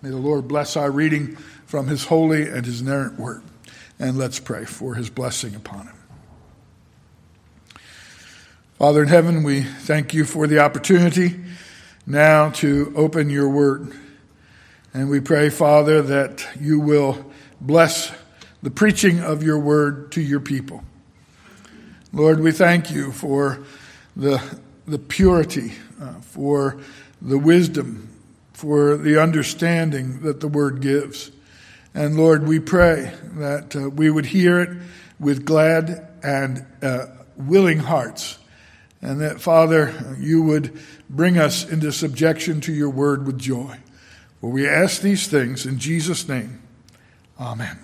May the Lord bless our reading from his holy and his inerrant word. And let's pray for his blessing upon him. Father in heaven, we thank you for the opportunity now to open your word. And we pray, Father, that you will bless the preaching of your word to your people. Lord, we thank you for the, the purity, uh, for the wisdom, for the understanding that the word gives. And Lord, we pray that uh, we would hear it with glad and uh, willing hearts. And that, Father, you would bring us into subjection to your word with joy. For we ask these things in Jesus' name. Amen.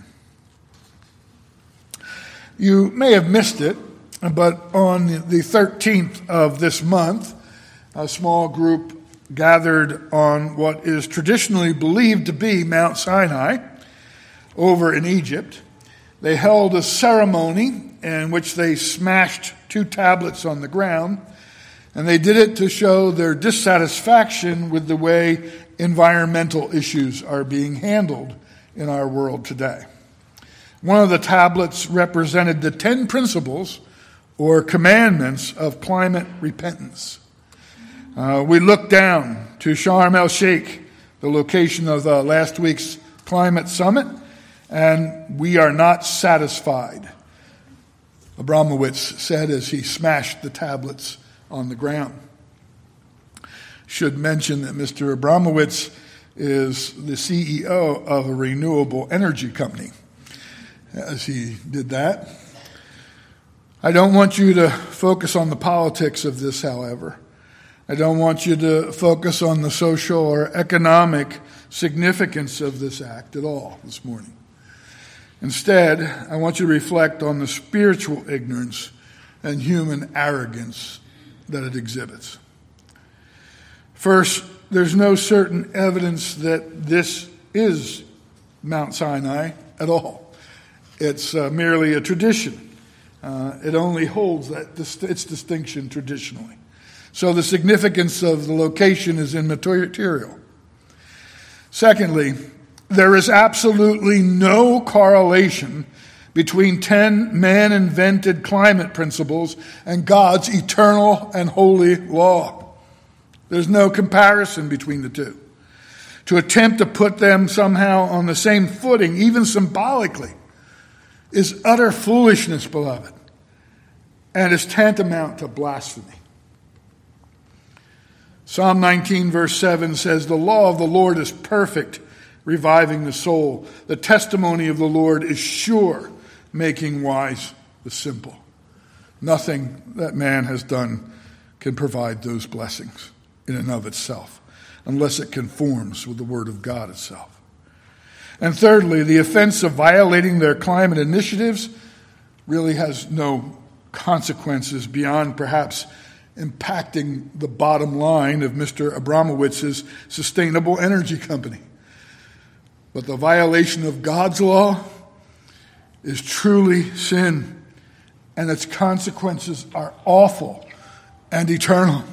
You may have missed it, but on the 13th of this month, a small group gathered on what is traditionally believed to be Mount Sinai over in Egypt. They held a ceremony in which they smashed two tablets on the ground, and they did it to show their dissatisfaction with the way environmental issues are being handled in our world today. One of the tablets represented the 10 principles or commandments of climate repentance. Uh, we look down to Sharm el Sheikh, the location of the last week's climate summit, and we are not satisfied. Abramowitz said as he smashed the tablets on the ground. Should mention that Mr. Abramowitz is the CEO of a renewable energy company. As he did that, I don't want you to focus on the politics of this, however. I don't want you to focus on the social or economic significance of this act at all this morning. Instead, I want you to reflect on the spiritual ignorance and human arrogance that it exhibits. First, there's no certain evidence that this is Mount Sinai at all. It's uh, merely a tradition. Uh, it only holds that its distinction traditionally. So the significance of the location is immaterial. Secondly, there is absolutely no correlation between 10 man invented climate principles and God's eternal and holy law. There's no comparison between the two. To attempt to put them somehow on the same footing, even symbolically, is utter foolishness, beloved, and is tantamount to blasphemy. Psalm 19, verse 7 says, The law of the Lord is perfect reviving the soul. The testimony of the Lord is sure, making wise the simple. Nothing that man has done can provide those blessings in and of itself, unless it conforms with the Word of God itself. And thirdly, the offense of violating their climate initiatives really has no consequences beyond perhaps impacting the bottom line of Mr. Abramowitz's sustainable energy company. But the violation of God's law is truly sin, and its consequences are awful and eternal.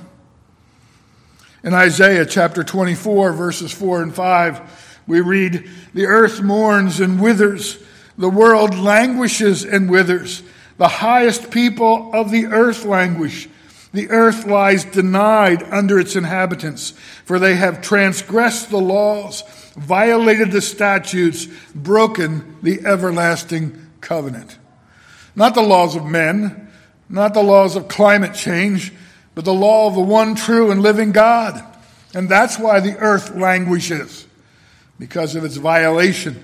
In Isaiah chapter 24, verses 4 and 5, we read, The earth mourns and withers, the world languishes and withers. The highest people of the earth languish. The earth lies denied under its inhabitants, for they have transgressed the laws violated the statutes, broken the everlasting covenant. Not the laws of men, not the laws of climate change, but the law of the one true and living God. And that's why the earth languishes, because of its violation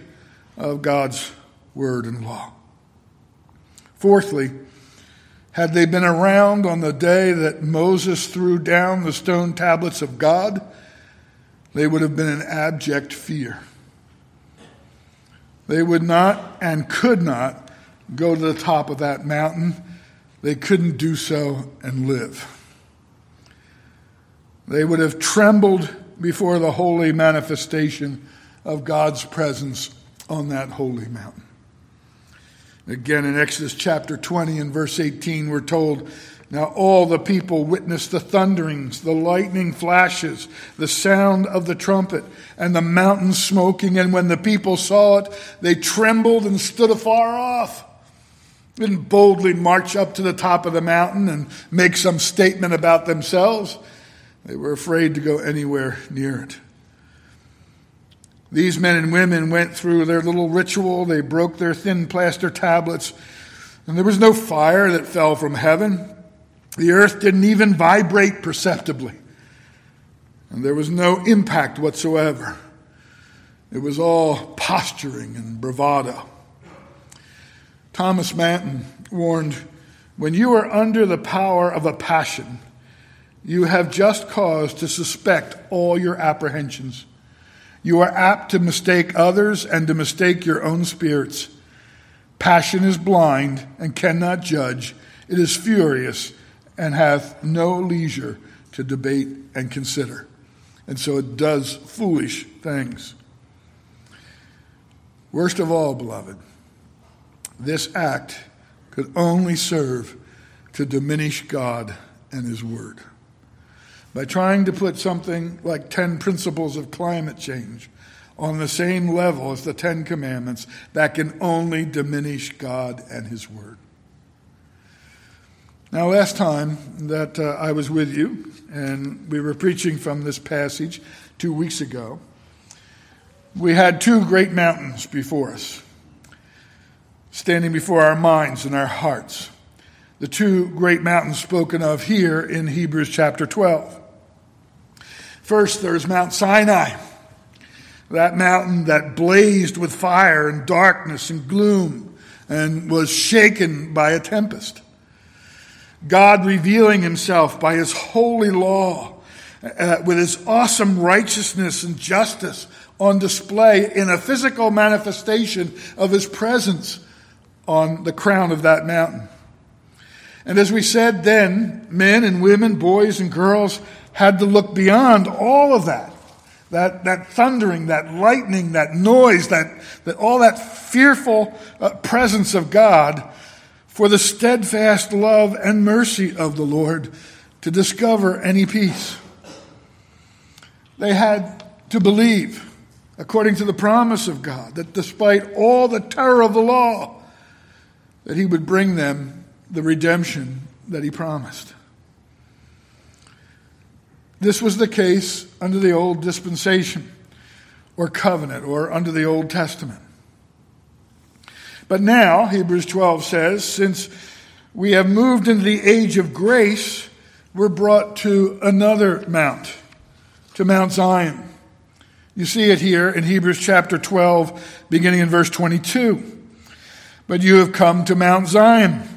of God's word and law. Fourthly, had they been around on the day that Moses threw down the stone tablets of God, they would have been in abject fear. They would not and could not go to the top of that mountain. They couldn't do so and live. They would have trembled before the holy manifestation of God's presence on that holy mountain. Again, in Exodus chapter 20 and verse 18, we're told, Now all the people witnessed the thunderings, the lightning flashes, the sound of the trumpet, and the mountain smoking. And when the people saw it, they trembled and stood afar off. Didn't boldly march up to the top of the mountain and make some statement about themselves. They were afraid to go anywhere near it. These men and women went through their little ritual. They broke their thin plaster tablets, and there was no fire that fell from heaven. The earth didn't even vibrate perceptibly, and there was no impact whatsoever. It was all posturing and bravado. Thomas Manton warned when you are under the power of a passion, you have just cause to suspect all your apprehensions. You are apt to mistake others and to mistake your own spirits. Passion is blind and cannot judge. It is furious and hath no leisure to debate and consider. And so it does foolish things. Worst of all, beloved, this act could only serve to diminish God and His Word. By trying to put something like 10 principles of climate change on the same level as the Ten Commandments, that can only diminish God and His Word. Now, last time that uh, I was with you, and we were preaching from this passage two weeks ago, we had two great mountains before us, standing before our minds and our hearts. The two great mountains spoken of here in Hebrews chapter 12. First, there's Mount Sinai, that mountain that blazed with fire and darkness and gloom and was shaken by a tempest. God revealing himself by his holy law uh, with his awesome righteousness and justice on display in a physical manifestation of his presence on the crown of that mountain. And as we said then, men and women, boys and girls had to look beyond all of that. That, that thundering, that lightning, that noise, that, that all that fearful uh, presence of God for the steadfast love and mercy of the Lord to discover any peace. They had to believe, according to the promise of God, that despite all the terror of the law, that He would bring them the redemption that He promised. This was the case under the old dispensation or covenant or under the Old Testament. But now, Hebrews 12 says, since we have moved into the age of grace, we're brought to another mount, to Mount Zion. You see it here in Hebrews chapter 12, beginning in verse 22. But you have come to Mount Zion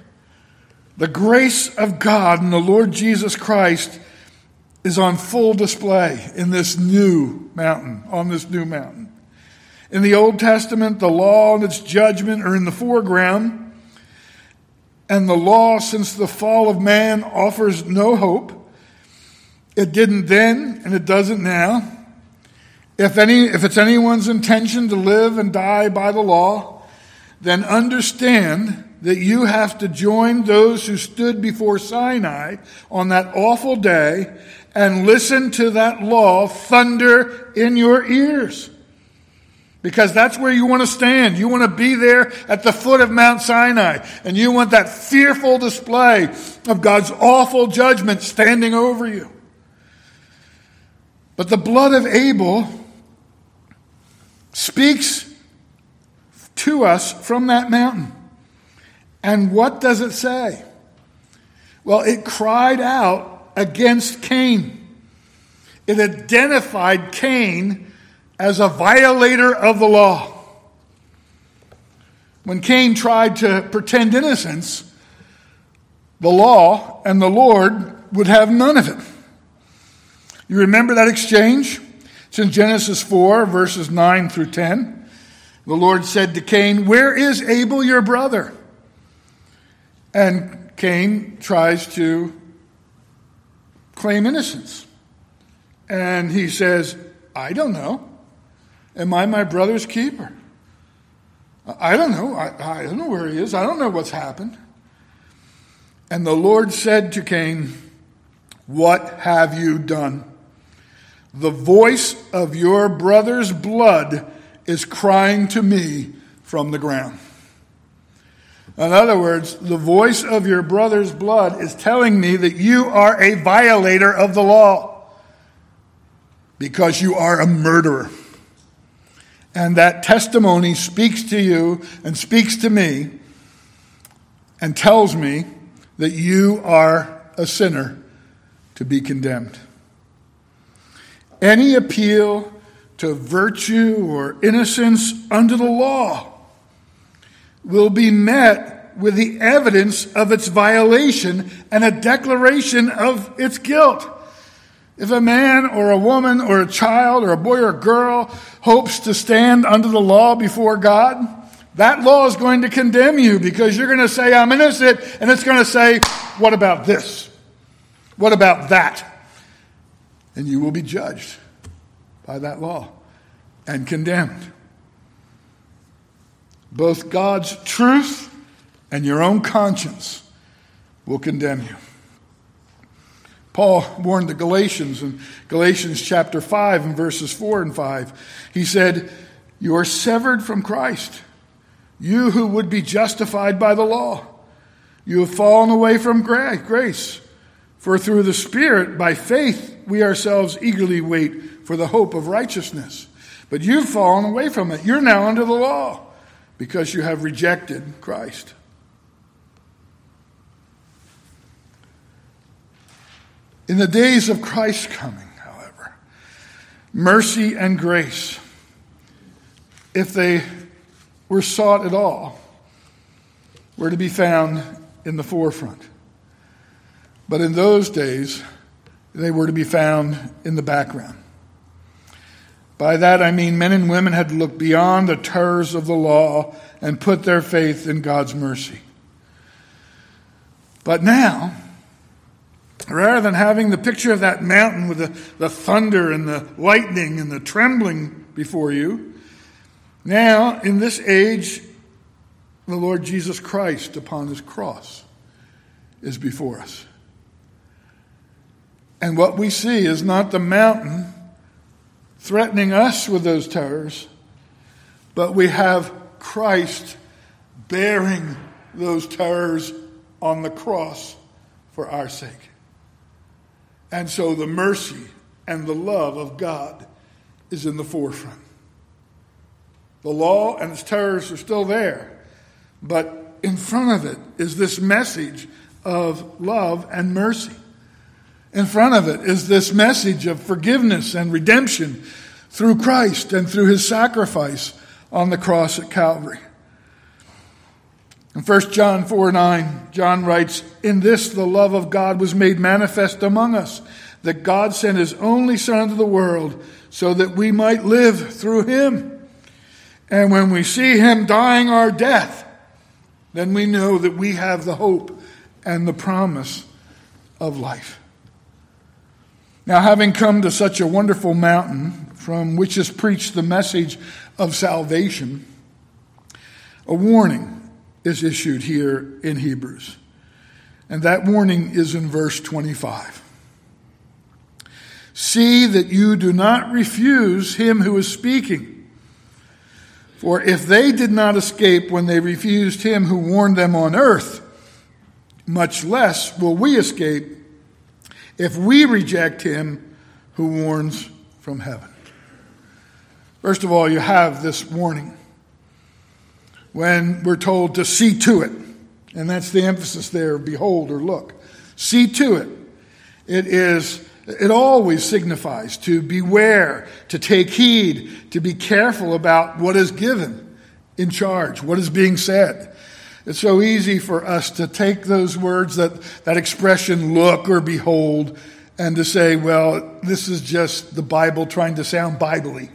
the grace of God and the Lord Jesus Christ is on full display in this new mountain, on this new mountain. In the Old Testament, the law and its judgment are in the foreground, and the law, since the fall of man, offers no hope. It didn't then, and it doesn't now. If, any, if it's anyone's intention to live and die by the law, then understand that you have to join those who stood before Sinai on that awful day and listen to that law thunder in your ears. Because that's where you want to stand. You want to be there at the foot of Mount Sinai. And you want that fearful display of God's awful judgment standing over you. But the blood of Abel speaks to us from that mountain. And what does it say? Well, it cried out against Cain. It identified Cain as a violator of the law. When Cain tried to pretend innocence, the law and the Lord would have none of it. You remember that exchange? It's in Genesis 4, verses 9 through 10. The Lord said to Cain, Where is Abel, your brother? And Cain tries to claim innocence. And he says, I don't know. Am I my brother's keeper? I don't know. I, I don't know where he is. I don't know what's happened. And the Lord said to Cain, What have you done? The voice of your brother's blood is crying to me from the ground. In other words, the voice of your brother's blood is telling me that you are a violator of the law because you are a murderer. And that testimony speaks to you and speaks to me and tells me that you are a sinner to be condemned. Any appeal to virtue or innocence under the law will be met with the evidence of its violation and a declaration of its guilt. If a man or a woman or a child or a boy or a girl hopes to stand under the law before God, that law is going to condemn you because you're going to say, I'm innocent, and it's going to say, What about this? What about that? And you will be judged by that law and condemned. Both God's truth and your own conscience will condemn you. Paul warned the Galatians in Galatians chapter 5 and verses 4 and 5. He said, You are severed from Christ, you who would be justified by the law. You have fallen away from grace. For through the Spirit, by faith, we ourselves eagerly wait for the hope of righteousness. But you've fallen away from it. You're now under the law because you have rejected Christ. In the days of Christ's coming, however, mercy and grace, if they were sought at all, were to be found in the forefront. But in those days, they were to be found in the background. By that I mean men and women had to look beyond the terrors of the law and put their faith in God's mercy. But now, rather than having the picture of that mountain with the, the thunder and the lightning and the trembling before you, now in this age, the Lord Jesus Christ upon his cross is before us. And what we see is not the mountain threatening us with those terrors, but we have Christ bearing those terrors on the cross for our sake. And so the mercy and the love of God is in the forefront. The law and its terrors are still there, but in front of it is this message of love and mercy. In front of it is this message of forgiveness and redemption through Christ and through his sacrifice on the cross at Calvary. In 1 John 4 9, John writes, In this the love of God was made manifest among us, that God sent his only Son into the world so that we might live through him. And when we see him dying our death, then we know that we have the hope and the promise of life. Now, having come to such a wonderful mountain from which is preached the message of salvation, a warning is issued here in Hebrews. And that warning is in verse 25. See that you do not refuse him who is speaking. For if they did not escape when they refused him who warned them on earth, much less will we escape if we reject him who warns from heaven. First of all, you have this warning when we're told to see to it. And that's the emphasis there behold or look. See to it. It is, it always signifies to beware, to take heed, to be careful about what is given in charge, what is being said. It's so easy for us to take those words, that, that expression, look or behold, and to say, well, this is just the Bible trying to sound biblically.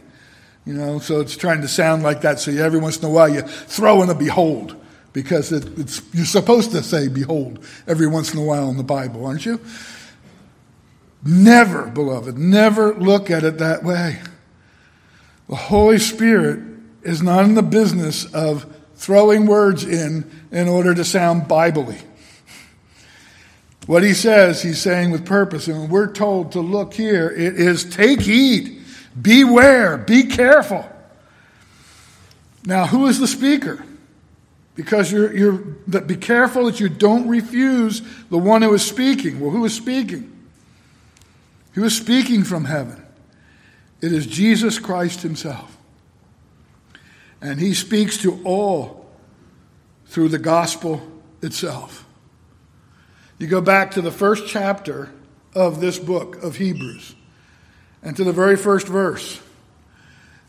You know, so it's trying to sound like that. So every once in a while you throw in a behold because it, it's, you're supposed to say behold every once in a while in the Bible, aren't you? Never, beloved, never look at it that way. The Holy Spirit is not in the business of throwing words in in order to sound biblically. What he says, he's saying with purpose. And we're told to look here, it is take heed, beware, be careful. Now, who is the speaker? Because you're, you're be careful that you don't refuse the one who is speaking. Well, who is speaking? He Who is speaking from heaven? It is Jesus Christ Himself. And He speaks to all through the gospel itself. You go back to the first chapter of this book of Hebrews and to the very first verse.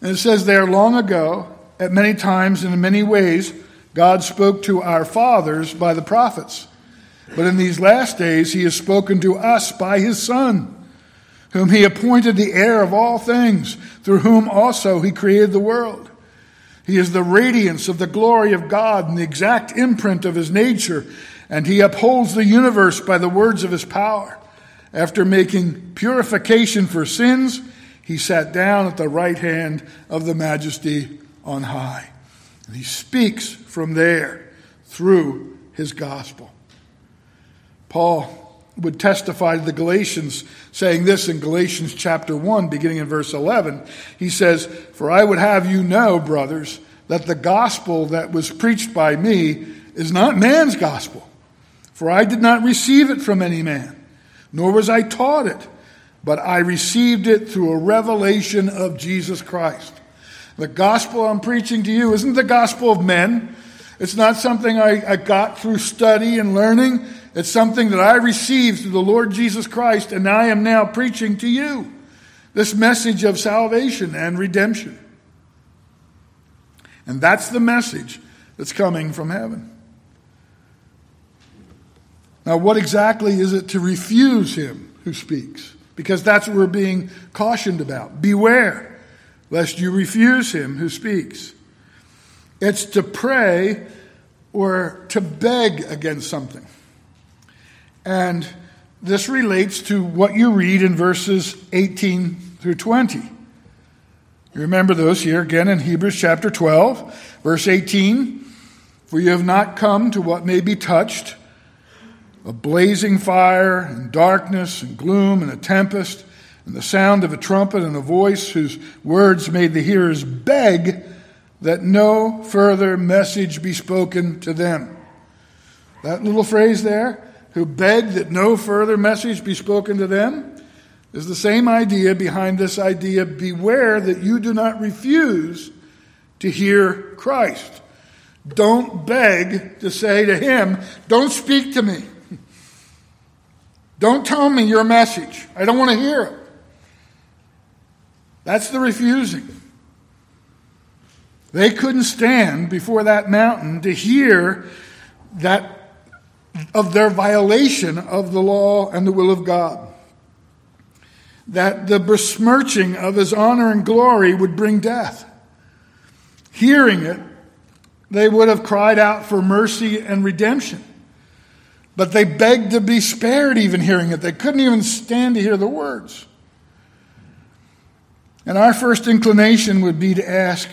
And it says there, long ago, at many times and in many ways, God spoke to our fathers by the prophets. But in these last days, he has spoken to us by his Son, whom he appointed the heir of all things, through whom also he created the world. He is the radiance of the glory of God and the exact imprint of his nature and he upholds the universe by the words of his power. After making purification for sins, he sat down at the right hand of the majesty on high. And he speaks from there through his gospel. Paul would testify to the Galatians, saying this in Galatians chapter 1, beginning in verse 11. He says, For I would have you know, brothers, that the gospel that was preached by me is not man's gospel. For I did not receive it from any man, nor was I taught it, but I received it through a revelation of Jesus Christ. The gospel I'm preaching to you isn't the gospel of men. It's not something I, I got through study and learning. It's something that I received through the Lord Jesus Christ, and I am now preaching to you this message of salvation and redemption. And that's the message that's coming from heaven. Now, what exactly is it to refuse him who speaks? Because that's what we're being cautioned about. Beware lest you refuse him who speaks. It's to pray or to beg against something. And this relates to what you read in verses 18 through 20. You remember those here again in Hebrews chapter 12, verse 18. For you have not come to what may be touched a blazing fire and darkness and gloom and a tempest and the sound of a trumpet and a voice whose words made the hearers beg that no further message be spoken to them. That little phrase there, who begged that no further message be spoken to them, is the same idea behind this idea beware that you do not refuse to hear Christ. Don't beg to say to him, Don't speak to me. Don't tell me your message. I don't want to hear it. That's the refusing. They couldn't stand before that mountain to hear that of their violation of the law and the will of God. That the besmirching of his honor and glory would bring death. Hearing it, they would have cried out for mercy and redemption. But they begged to be spared even hearing it. They couldn't even stand to hear the words. And our first inclination would be to ask,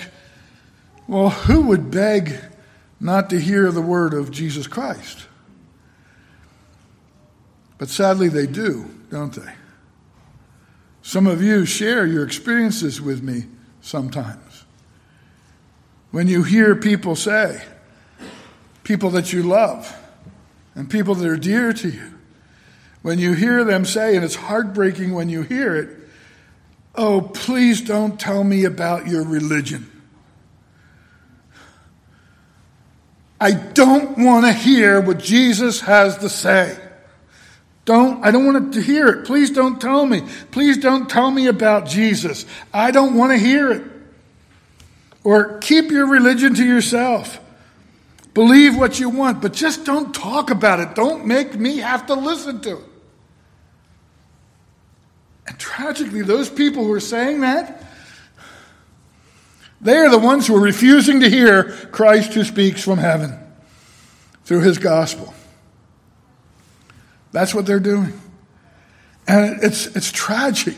well, who would beg not to hear the word of Jesus Christ? But sadly, they do, don't they? Some of you share your experiences with me sometimes. When you hear people say, people that you love, and people that are dear to you. When you hear them say, and it's heartbreaking when you hear it, oh, please don't tell me about your religion. I don't want to hear what Jesus has to say. Don't, I don't want to hear it. Please don't tell me. Please don't tell me about Jesus. I don't want to hear it. Or keep your religion to yourself. Believe what you want, but just don't talk about it. Don't make me have to listen to it. And tragically, those people who are saying that, they are the ones who are refusing to hear Christ who speaks from heaven through his gospel. That's what they're doing. And it's, it's tragic,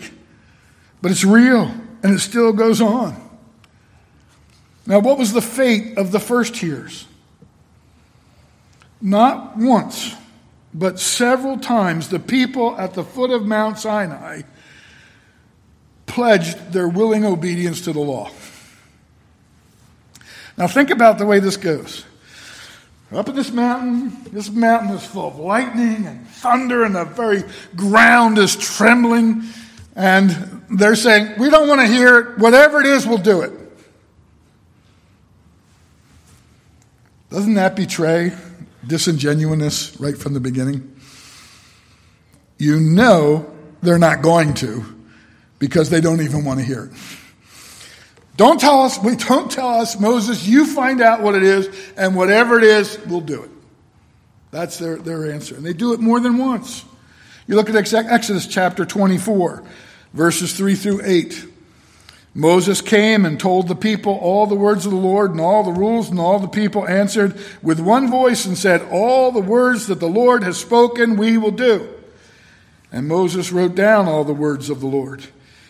but it's real, and it still goes on. Now, what was the fate of the first hearers? Not once, but several times, the people at the foot of Mount Sinai pledged their willing obedience to the law. Now, think about the way this goes. Up in this mountain, this mountain is full of lightning and thunder, and the very ground is trembling. And they're saying, We don't want to hear it. Whatever it is, we'll do it. Doesn't that betray disingenuousness right from the beginning? You know they're not going to because they don't even want to hear it. Don't tell us, we don't tell us, Moses, you find out what it is, and whatever it is, we'll do it. That's their, their answer. And they do it more than once. You look at Exodus chapter 24, verses 3 through 8. Moses came and told the people all the words of the Lord and all the rules, and all the people answered with one voice and said, All the words that the Lord has spoken, we will do. And Moses wrote down all the words of the Lord.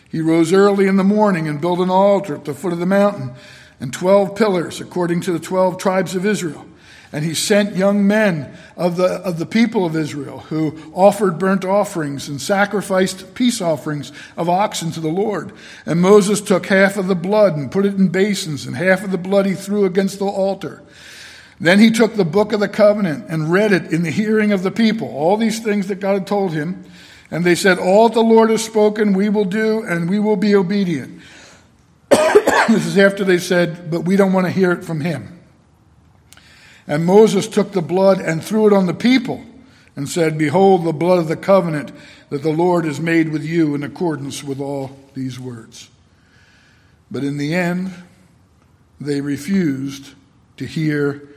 He rose early in the morning and built an altar at the foot of the mountain and 12 pillars according to the 12 tribes of Israel. And he sent young men of the, of the people of Israel who offered burnt offerings and sacrificed peace offerings of oxen to the Lord. And Moses took half of the blood and put it in basins, and half of the blood he threw against the altar. Then he took the book of the covenant and read it in the hearing of the people, all these things that God had told him. And they said, All the Lord has spoken, we will do, and we will be obedient. this is after they said, But we don't want to hear it from him. And Moses took the blood and threw it on the people and said, Behold, the blood of the covenant that the Lord has made with you in accordance with all these words. But in the end, they refused to hear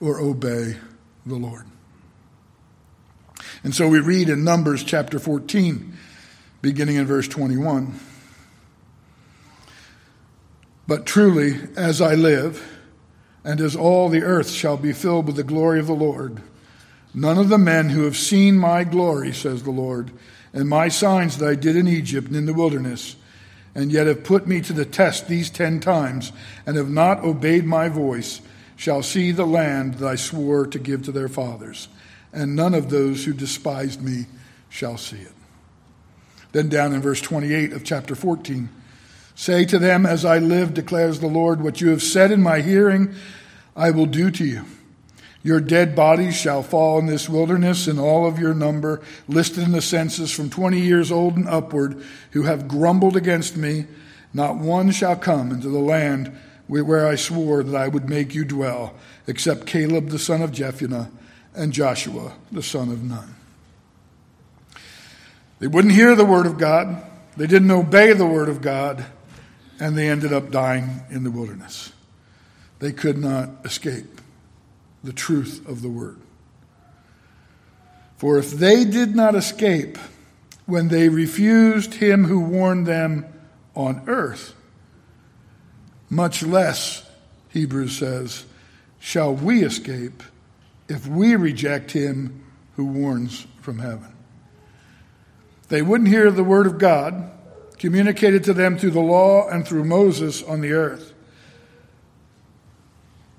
or obey the Lord. And so we read in Numbers chapter 14, beginning in verse 21. But truly, as I live, and as all the earth shall be filled with the glory of the Lord, none of the men who have seen my glory, says the Lord, and my signs that I did in Egypt and in the wilderness, and yet have put me to the test these ten times, and have not obeyed my voice, shall see the land that I swore to give to their fathers and none of those who despised me shall see it. Then down in verse 28 of chapter 14, say to them, As I live, declares the Lord, what you have said in my hearing, I will do to you. Your dead bodies shall fall in this wilderness, and all of your number, listed in the census from 20 years old and upward, who have grumbled against me, not one shall come into the land where I swore that I would make you dwell, except Caleb the son of Jephunneh and Joshua, the son of Nun. They wouldn't hear the word of God, they didn't obey the word of God, and they ended up dying in the wilderness. They could not escape the truth of the word. For if they did not escape when they refused him who warned them on earth, much less, Hebrews says, shall we escape if we reject him who warns from heaven. They wouldn't hear the word of God communicated to them through the law and through Moses on the earth.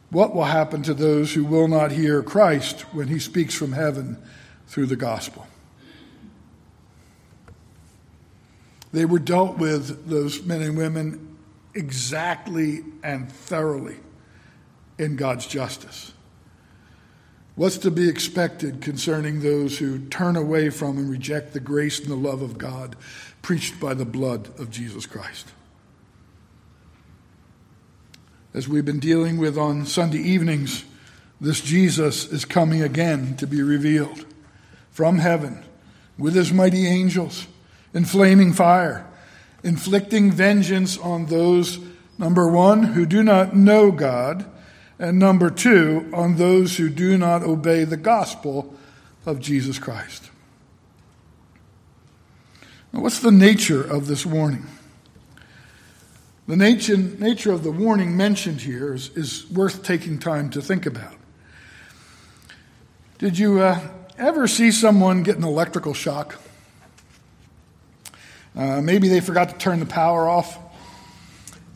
What will happen to those who will not hear Christ when he speaks from heaven through the gospel? They were dealt with, those men and women, exactly and thoroughly in God's justice. What's to be expected concerning those who turn away from and reject the grace and the love of God preached by the blood of Jesus Christ? As we've been dealing with on Sunday evenings, this Jesus is coming again to be revealed from heaven with his mighty angels in flaming fire, inflicting vengeance on those, number one, who do not know God and number two, on those who do not obey the gospel of Jesus Christ. Now, what's the nature of this warning? The nature, nature of the warning mentioned here is, is worth taking time to think about. Did you uh, ever see someone get an electrical shock? Uh, maybe they forgot to turn the power off,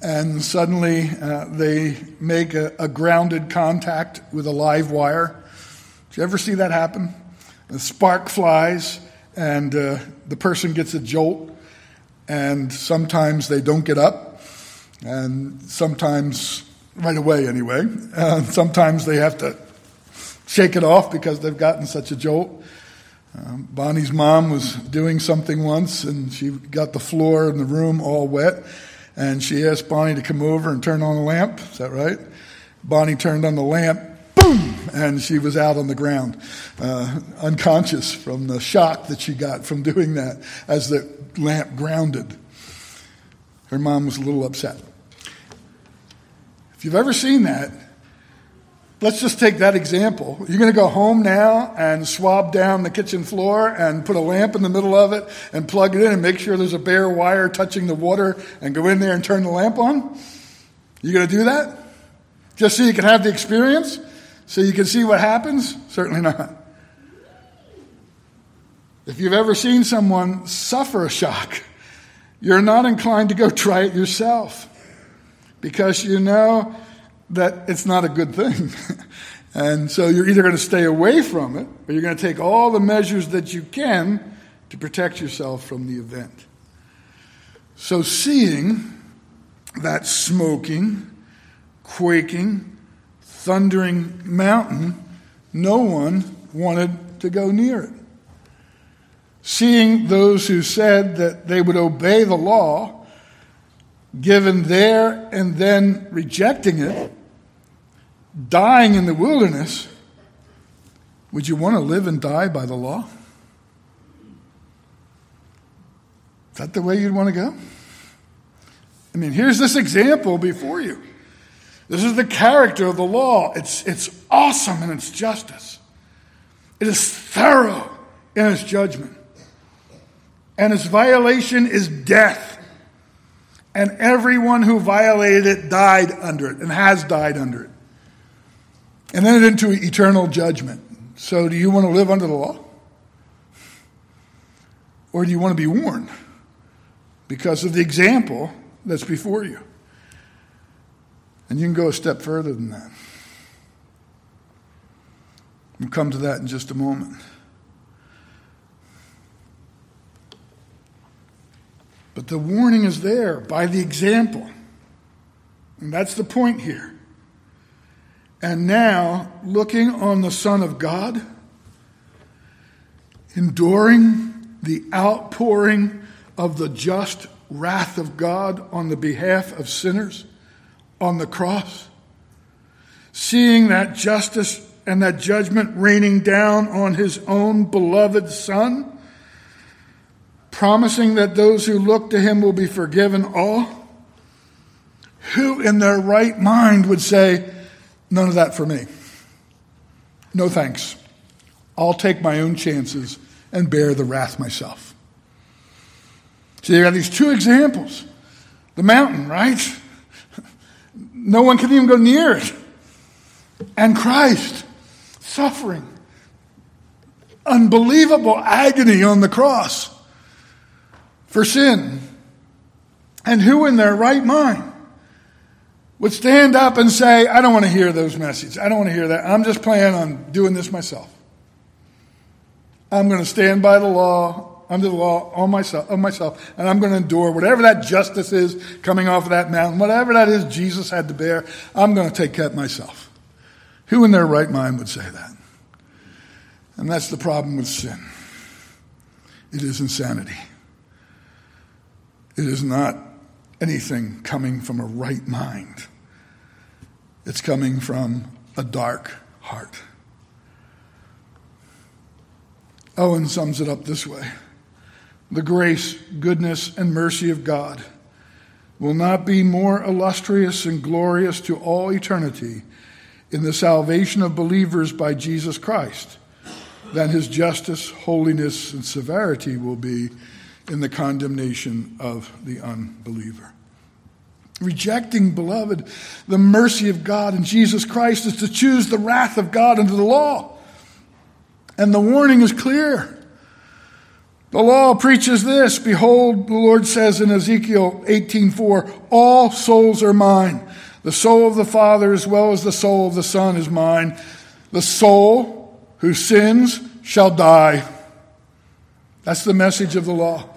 and suddenly uh, they make a, a, grounded contact with a live wire. Did you ever see that happen? A spark flies, and uh, the person gets a jolt, and sometimes they don't get up, and sometimes right away anyway. And sometimes they have to shake it off because they've gotten such a jolt. Um, Bonnie's mom was doing something once, and she got the floor in the room all wet, and she asked Bonnie to come over and turn on the lamp. Is that right? Bonnie turned on the lamp, boom, and she was out on the ground, uh, unconscious from the shock that she got from doing that as the lamp grounded. Her mom was a little upset. If you've ever seen that, Let's just take that example. You're going to go home now and swab down the kitchen floor and put a lamp in the middle of it and plug it in and make sure there's a bare wire touching the water and go in there and turn the lamp on? You going to do that? Just so you can have the experience? So you can see what happens? Certainly not. If you've ever seen someone suffer a shock, you're not inclined to go try it yourself because you know that it's not a good thing. and so you're either going to stay away from it or you're going to take all the measures that you can to protect yourself from the event. So seeing that smoking, quaking, thundering mountain, no one wanted to go near it. Seeing those who said that they would obey the law, given there and then rejecting it, dying in the wilderness, would you want to live and die by the law? Is that the way you'd want to go? I mean, here's this example before you. This is the character of the law. It's, it's awesome in its justice. It is thorough in its judgment. And its violation is death. And everyone who violated it died under it and has died under it and then into eternal judgment. So, do you want to live under the law? Or do you want to be warned because of the example that's before you? And you can go a step further than that. We'll come to that in just a moment. But the warning is there by the example. And that's the point here. And now, looking on the Son of God, enduring the outpouring of the just wrath of God on the behalf of sinners on the cross, seeing that justice and that judgment raining down on his own beloved Son, promising that those who look to him will be forgiven all. Who in their right mind would say, None of that for me. No thanks. I'll take my own chances and bear the wrath myself. So you have these two examples. The mountain, right? No one can even go near it. And Christ suffering. Unbelievable agony on the cross for sin. And who in their right mind would stand up and say, I don't want to hear those messages. I don't want to hear that. I'm just planning on doing this myself. I'm going to stand by the law, under the law, on myself, on myself, and I'm going to endure whatever that justice is coming off of that mountain, whatever that is Jesus had to bear, I'm going to take that myself. Who in their right mind would say that? And that's the problem with sin. It is insanity. It is not anything coming from a right mind. It's coming from a dark heart. Owen sums it up this way The grace, goodness, and mercy of God will not be more illustrious and glorious to all eternity in the salvation of believers by Jesus Christ than his justice, holiness, and severity will be in the condemnation of the unbeliever. Rejecting, beloved, the mercy of God in Jesus Christ is to choose the wrath of God under the law. And the warning is clear. The law preaches this Behold, the Lord says in Ezekiel 18:4, all souls are mine. The soul of the Father as well as the soul of the Son is mine. The soul who sins shall die. That's the message of the law.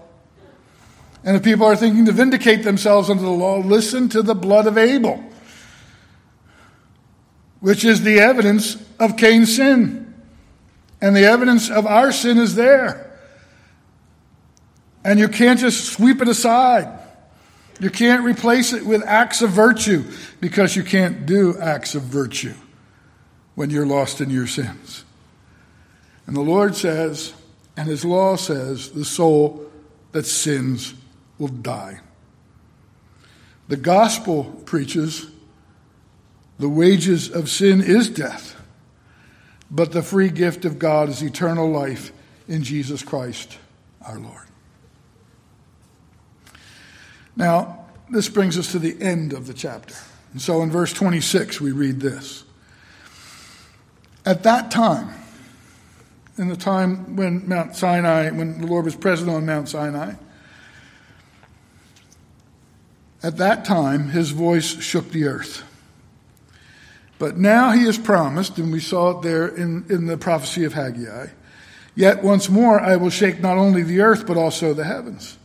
And if people are thinking to vindicate themselves under the law, listen to the blood of Abel, which is the evidence of Cain's sin. And the evidence of our sin is there. And you can't just sweep it aside. You can't replace it with acts of virtue because you can't do acts of virtue when you're lost in your sins. And the Lord says, and His law says, the soul that sins will die. The gospel preaches the wages of sin is death, but the free gift of God is eternal life in Jesus Christ our Lord. Now, this brings us to the end of the chapter. And so in verse 26, we read this At that time, in the time when Mount Sinai, when the Lord was present on Mount Sinai, at that time, his voice shook the earth. But now he has promised, and we saw it there in, in the prophecy of Haggai, yet once more I will shake not only the earth, but also the heavens.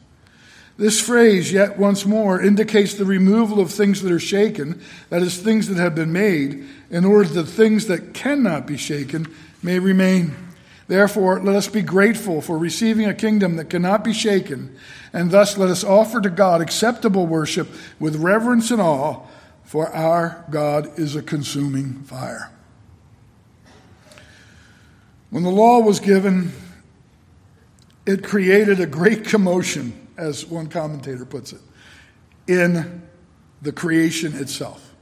This phrase, yet once more, indicates the removal of things that are shaken, that is, things that have been made, in order that things that cannot be shaken may remain. Therefore, let us be grateful for receiving a kingdom that cannot be shaken, and thus let us offer to God acceptable worship with reverence and awe, for our God is a consuming fire. When the law was given, it created a great commotion, as one commentator puts it, in the creation itself.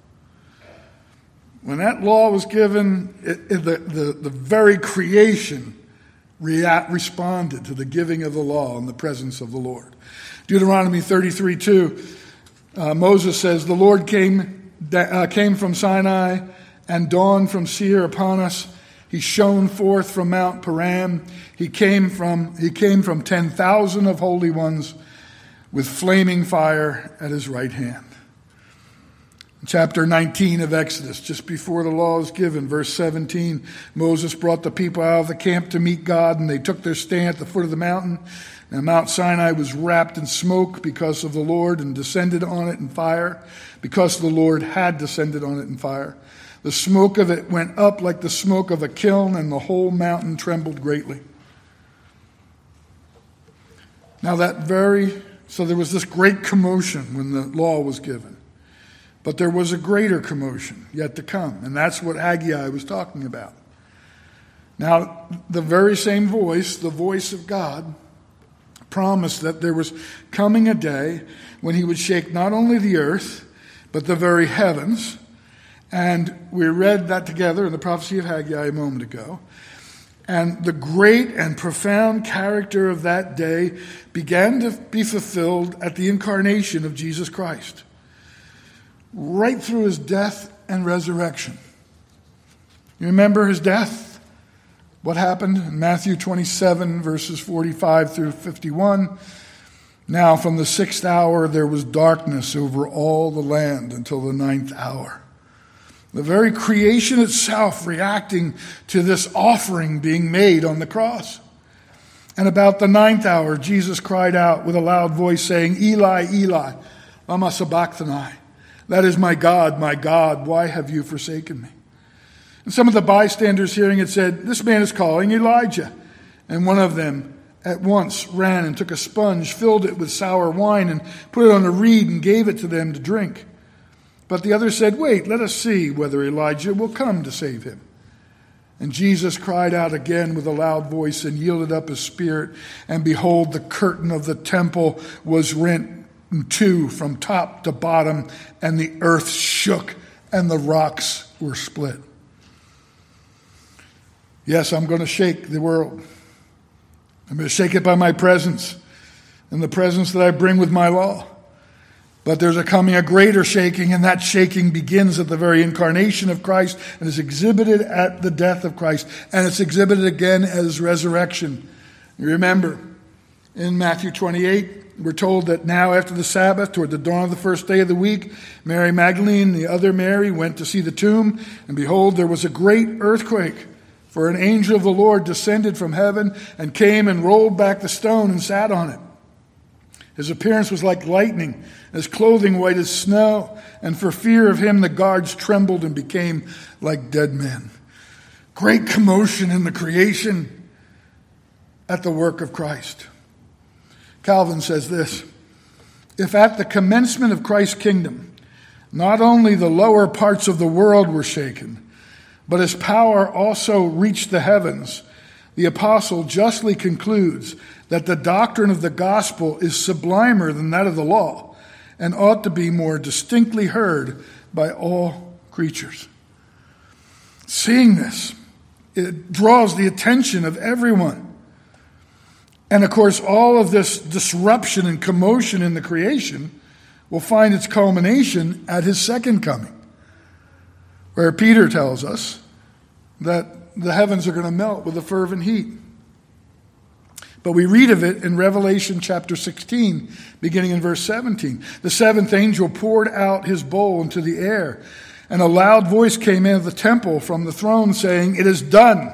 When that law was given, it, it, the, the, the very creation responded to the giving of the law in the presence of the Lord. Deuteronomy 33 2, uh, Moses says, The Lord came, uh, came from Sinai and dawned from Seir upon us. He shone forth from Mount Paran. He came from, he came from 10,000 of holy ones with flaming fire at his right hand. Chapter 19 of Exodus, just before the law is given, verse 17, Moses brought the people out of the camp to meet God, and they took their stand at the foot of the mountain. Now, Mount Sinai was wrapped in smoke because of the Lord and descended on it in fire, because the Lord had descended on it in fire. The smoke of it went up like the smoke of a kiln, and the whole mountain trembled greatly. Now, that very, so there was this great commotion when the law was given. But there was a greater commotion yet to come, and that's what Haggai was talking about. Now, the very same voice, the voice of God, promised that there was coming a day when he would shake not only the earth, but the very heavens. And we read that together in the prophecy of Haggai a moment ago. And the great and profound character of that day began to be fulfilled at the incarnation of Jesus Christ right through his death and resurrection. You remember his death? What happened in Matthew 27, verses 45 through 51? Now, from the sixth hour, there was darkness over all the land until the ninth hour. The very creation itself reacting to this offering being made on the cross. And about the ninth hour, Jesus cried out with a loud voice, saying, Eli, Eli, lama sabachthani. That is my God, my God, why have you forsaken me? And some of the bystanders hearing it said, This man is calling Elijah. And one of them at once ran and took a sponge, filled it with sour wine, and put it on a reed and gave it to them to drink. But the other said, Wait, let us see whether Elijah will come to save him. And Jesus cried out again with a loud voice and yielded up his spirit. And behold, the curtain of the temple was rent two from top to bottom, and the earth shook and the rocks were split. Yes, I'm going to shake the world. I'm going to shake it by my presence. and the presence that I bring with my law. But there's a coming a greater shaking, and that shaking begins at the very incarnation of Christ and is exhibited at the death of Christ, and it's exhibited again as resurrection. You remember in Matthew 28, we're told that now after the Sabbath, toward the dawn of the first day of the week, Mary Magdalene and the other Mary went to see the tomb, and behold, there was a great earthquake. For an angel of the Lord descended from heaven and came and rolled back the stone and sat on it. His appearance was like lightning, his clothing white as snow, and for fear of him the guards trembled and became like dead men. Great commotion in the creation at the work of Christ. Calvin says this If at the commencement of Christ's kingdom, not only the lower parts of the world were shaken, but his power also reached the heavens, the apostle justly concludes that the doctrine of the gospel is sublimer than that of the law and ought to be more distinctly heard by all creatures. Seeing this, it draws the attention of everyone. And of course, all of this disruption and commotion in the creation will find its culmination at his second coming, where Peter tells us that the heavens are going to melt with a fervent heat. But we read of it in Revelation chapter 16, beginning in verse 17. The seventh angel poured out his bowl into the air, and a loud voice came in of the temple from the throne saying, It is done.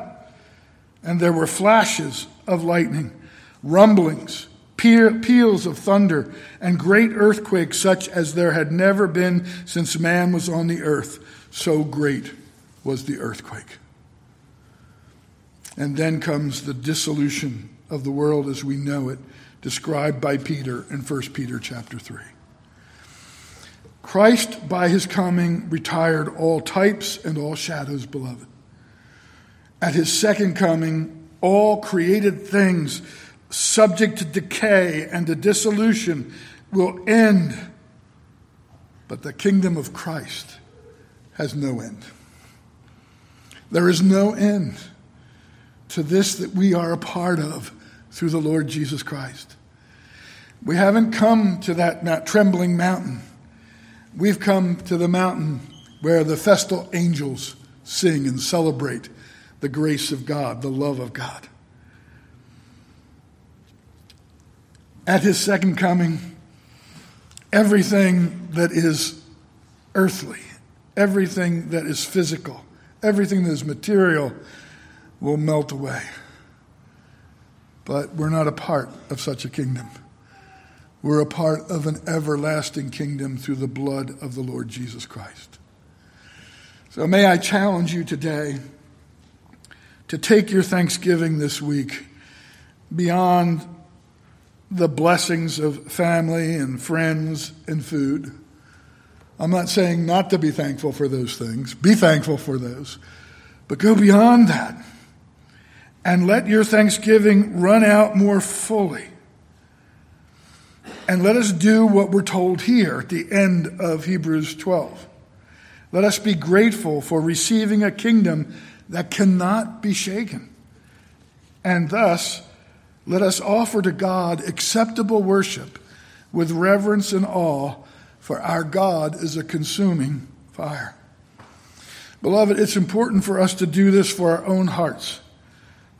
And there were flashes of lightning, rumblings, peals of thunder, and great earthquakes such as there had never been since man was on the earth. So great was the earthquake. And then comes the dissolution of the world as we know it, described by Peter in 1 Peter chapter 3. Christ, by his coming, retired all types and all shadows, beloved. At his second coming, all created things subject to decay and to dissolution will end. But the kingdom of Christ has no end. There is no end to this that we are a part of through the Lord Jesus Christ. We haven't come to that not trembling mountain. We've come to the mountain where the festal angels sing and celebrate the grace of God, the love of God. At his second coming, everything that is earthly, everything that is physical, everything that is material will melt away. But we're not a part of such a kingdom. We're a part of an everlasting kingdom through the blood of the Lord Jesus Christ. So may I challenge you today to take your Thanksgiving this week beyond the blessings of family and friends and food. I'm not saying not to be thankful for those things, be thankful for those, but go beyond that and let your thanksgiving run out more fully. And let us do what we're told here at the end of Hebrews 12. Let us be grateful for receiving a kingdom that cannot be shaken. And thus, let us offer to God acceptable worship with reverence and awe, for our God is a consuming fire. Beloved, it's important for us to do this for our own hearts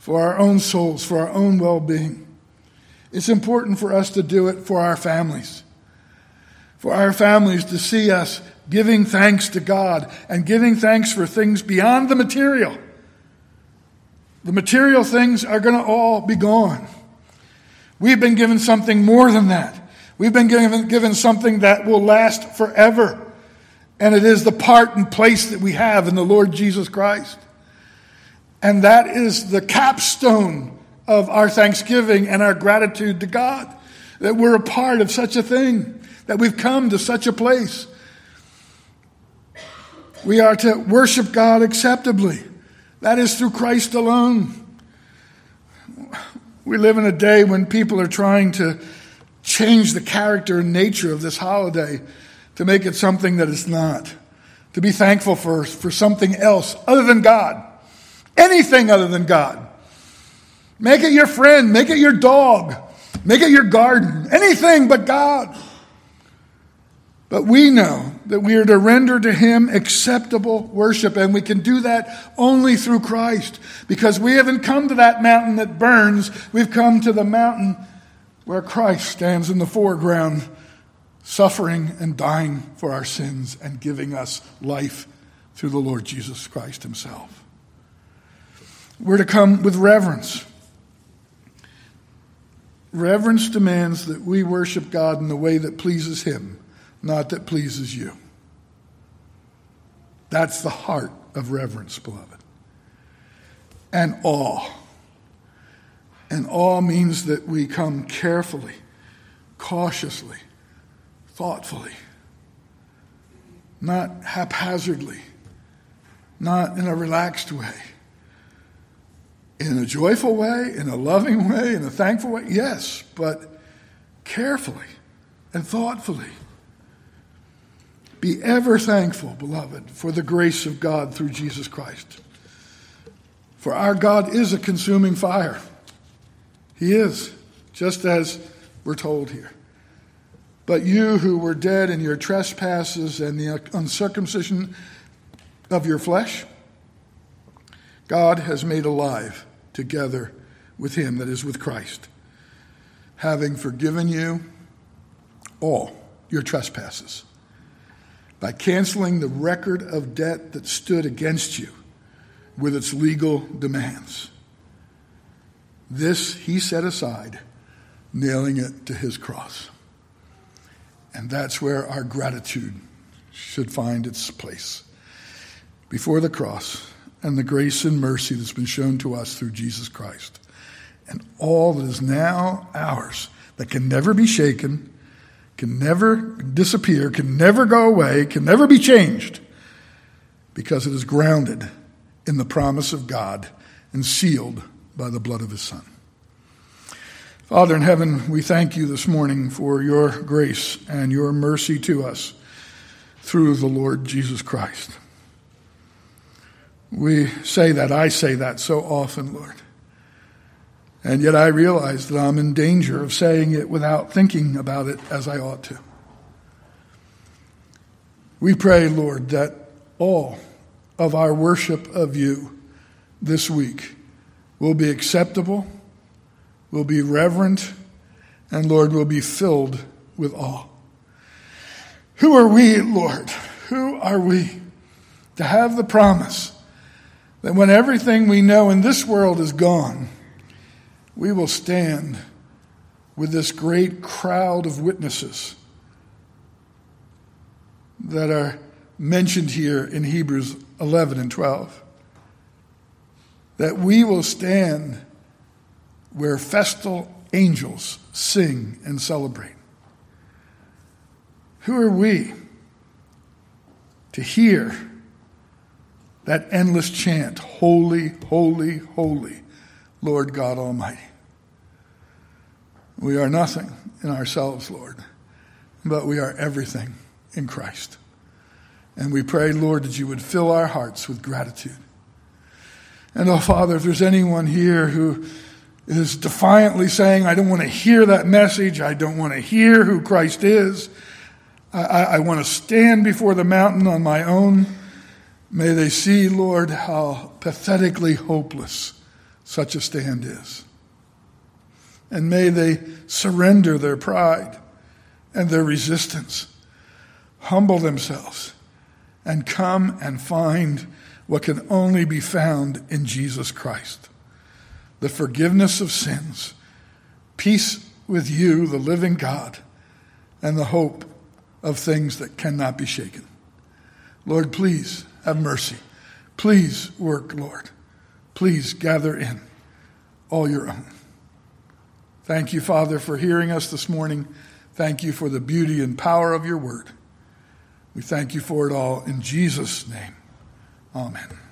for our own souls, for our own well being. It's important for us to do it for our families, for our families to see us giving thanks to God and giving thanks for things beyond the material. The material things are going to all be gone. We've been given something more than that. We've been given, given something that will last forever. And it is the part and place that we have in the Lord Jesus Christ. And that is the capstone of our thanksgiving and our gratitude to God that we're a part of such a thing, that we've come to such a place. We are to worship God acceptably. That is through Christ alone. We live in a day when people are trying to change the character and nature of this holiday to make it something that it's not, to be thankful for, for something else other than God anything other than God. Make it your friend, make it your dog, Make it your garden. Anything but God. But we know that we are to render to Him acceptable worship, and we can do that only through Christ because we haven't come to that mountain that burns. We've come to the mountain where Christ stands in the foreground, suffering and dying for our sins and giving us life through the Lord Jesus Christ Himself. We're to come with reverence. Reverence demands that we worship God in the way that pleases Him not that pleases you. That's the heart of reverence, beloved. And awe. And awe means that we come carefully, cautiously, thoughtfully, not haphazardly, not in a relaxed way, in a joyful way, in a loving way, in a thankful way, yes, but carefully and thoughtfully. Be ever thankful, beloved, for the grace of God through Jesus Christ. For our God is a consuming fire. He is, just as we're told here. But you who were dead in your trespasses and the uncircumcision of your flesh, God has made alive together with him, that is, with Christ, having forgiven you all your trespasses by canceling the record of debt that stood against you with its legal demands. This he set aside, nailing it to his cross. And that's where our gratitude should find its place. Before the cross and the grace and mercy that's been shown to us through Jesus Christ, and all that is now ours that can never be shaken can never disappear, can never go away, can never be changed because it is grounded in the promise of God and sealed by the blood of His Son. Father in heaven, we thank you this morning for your grace and your mercy to us through the Lord Jesus Christ. We say that, I say that so often, Lord. And yet I realize that I'm in danger of saying it without thinking about it as I ought to. We pray, Lord, that all of our worship of you this week will be acceptable, will be reverent, and Lord, will be filled with awe. Who are we, Lord? Who are we to have the promise that when everything we know in this world is gone, we will stand with this great crowd of witnesses that are mentioned here in Hebrews 11 and 12. That we will stand where festal angels sing and celebrate. Who are we to hear that endless chant, Holy, Holy, Holy, Lord God Almighty? We are nothing in ourselves, Lord, but we are everything in Christ. And we pray, Lord, that you would fill our hearts with gratitude. And oh, Father, if there's anyone here who is defiantly saying, I don't want to hear that message, I don't want to hear who Christ is, I, I, I want to stand before the mountain on my own, may they see, Lord, how pathetically hopeless such a stand is. And may they surrender their pride and their resistance, humble themselves, and come and find what can only be found in Jesus Christ the forgiveness of sins, peace with you, the living God, and the hope of things that cannot be shaken. Lord, please have mercy. Please work, Lord. Please gather in all your own. Thank you, Father, for hearing us this morning. Thank you for the beauty and power of your word. We thank you for it all in Jesus' name. Amen.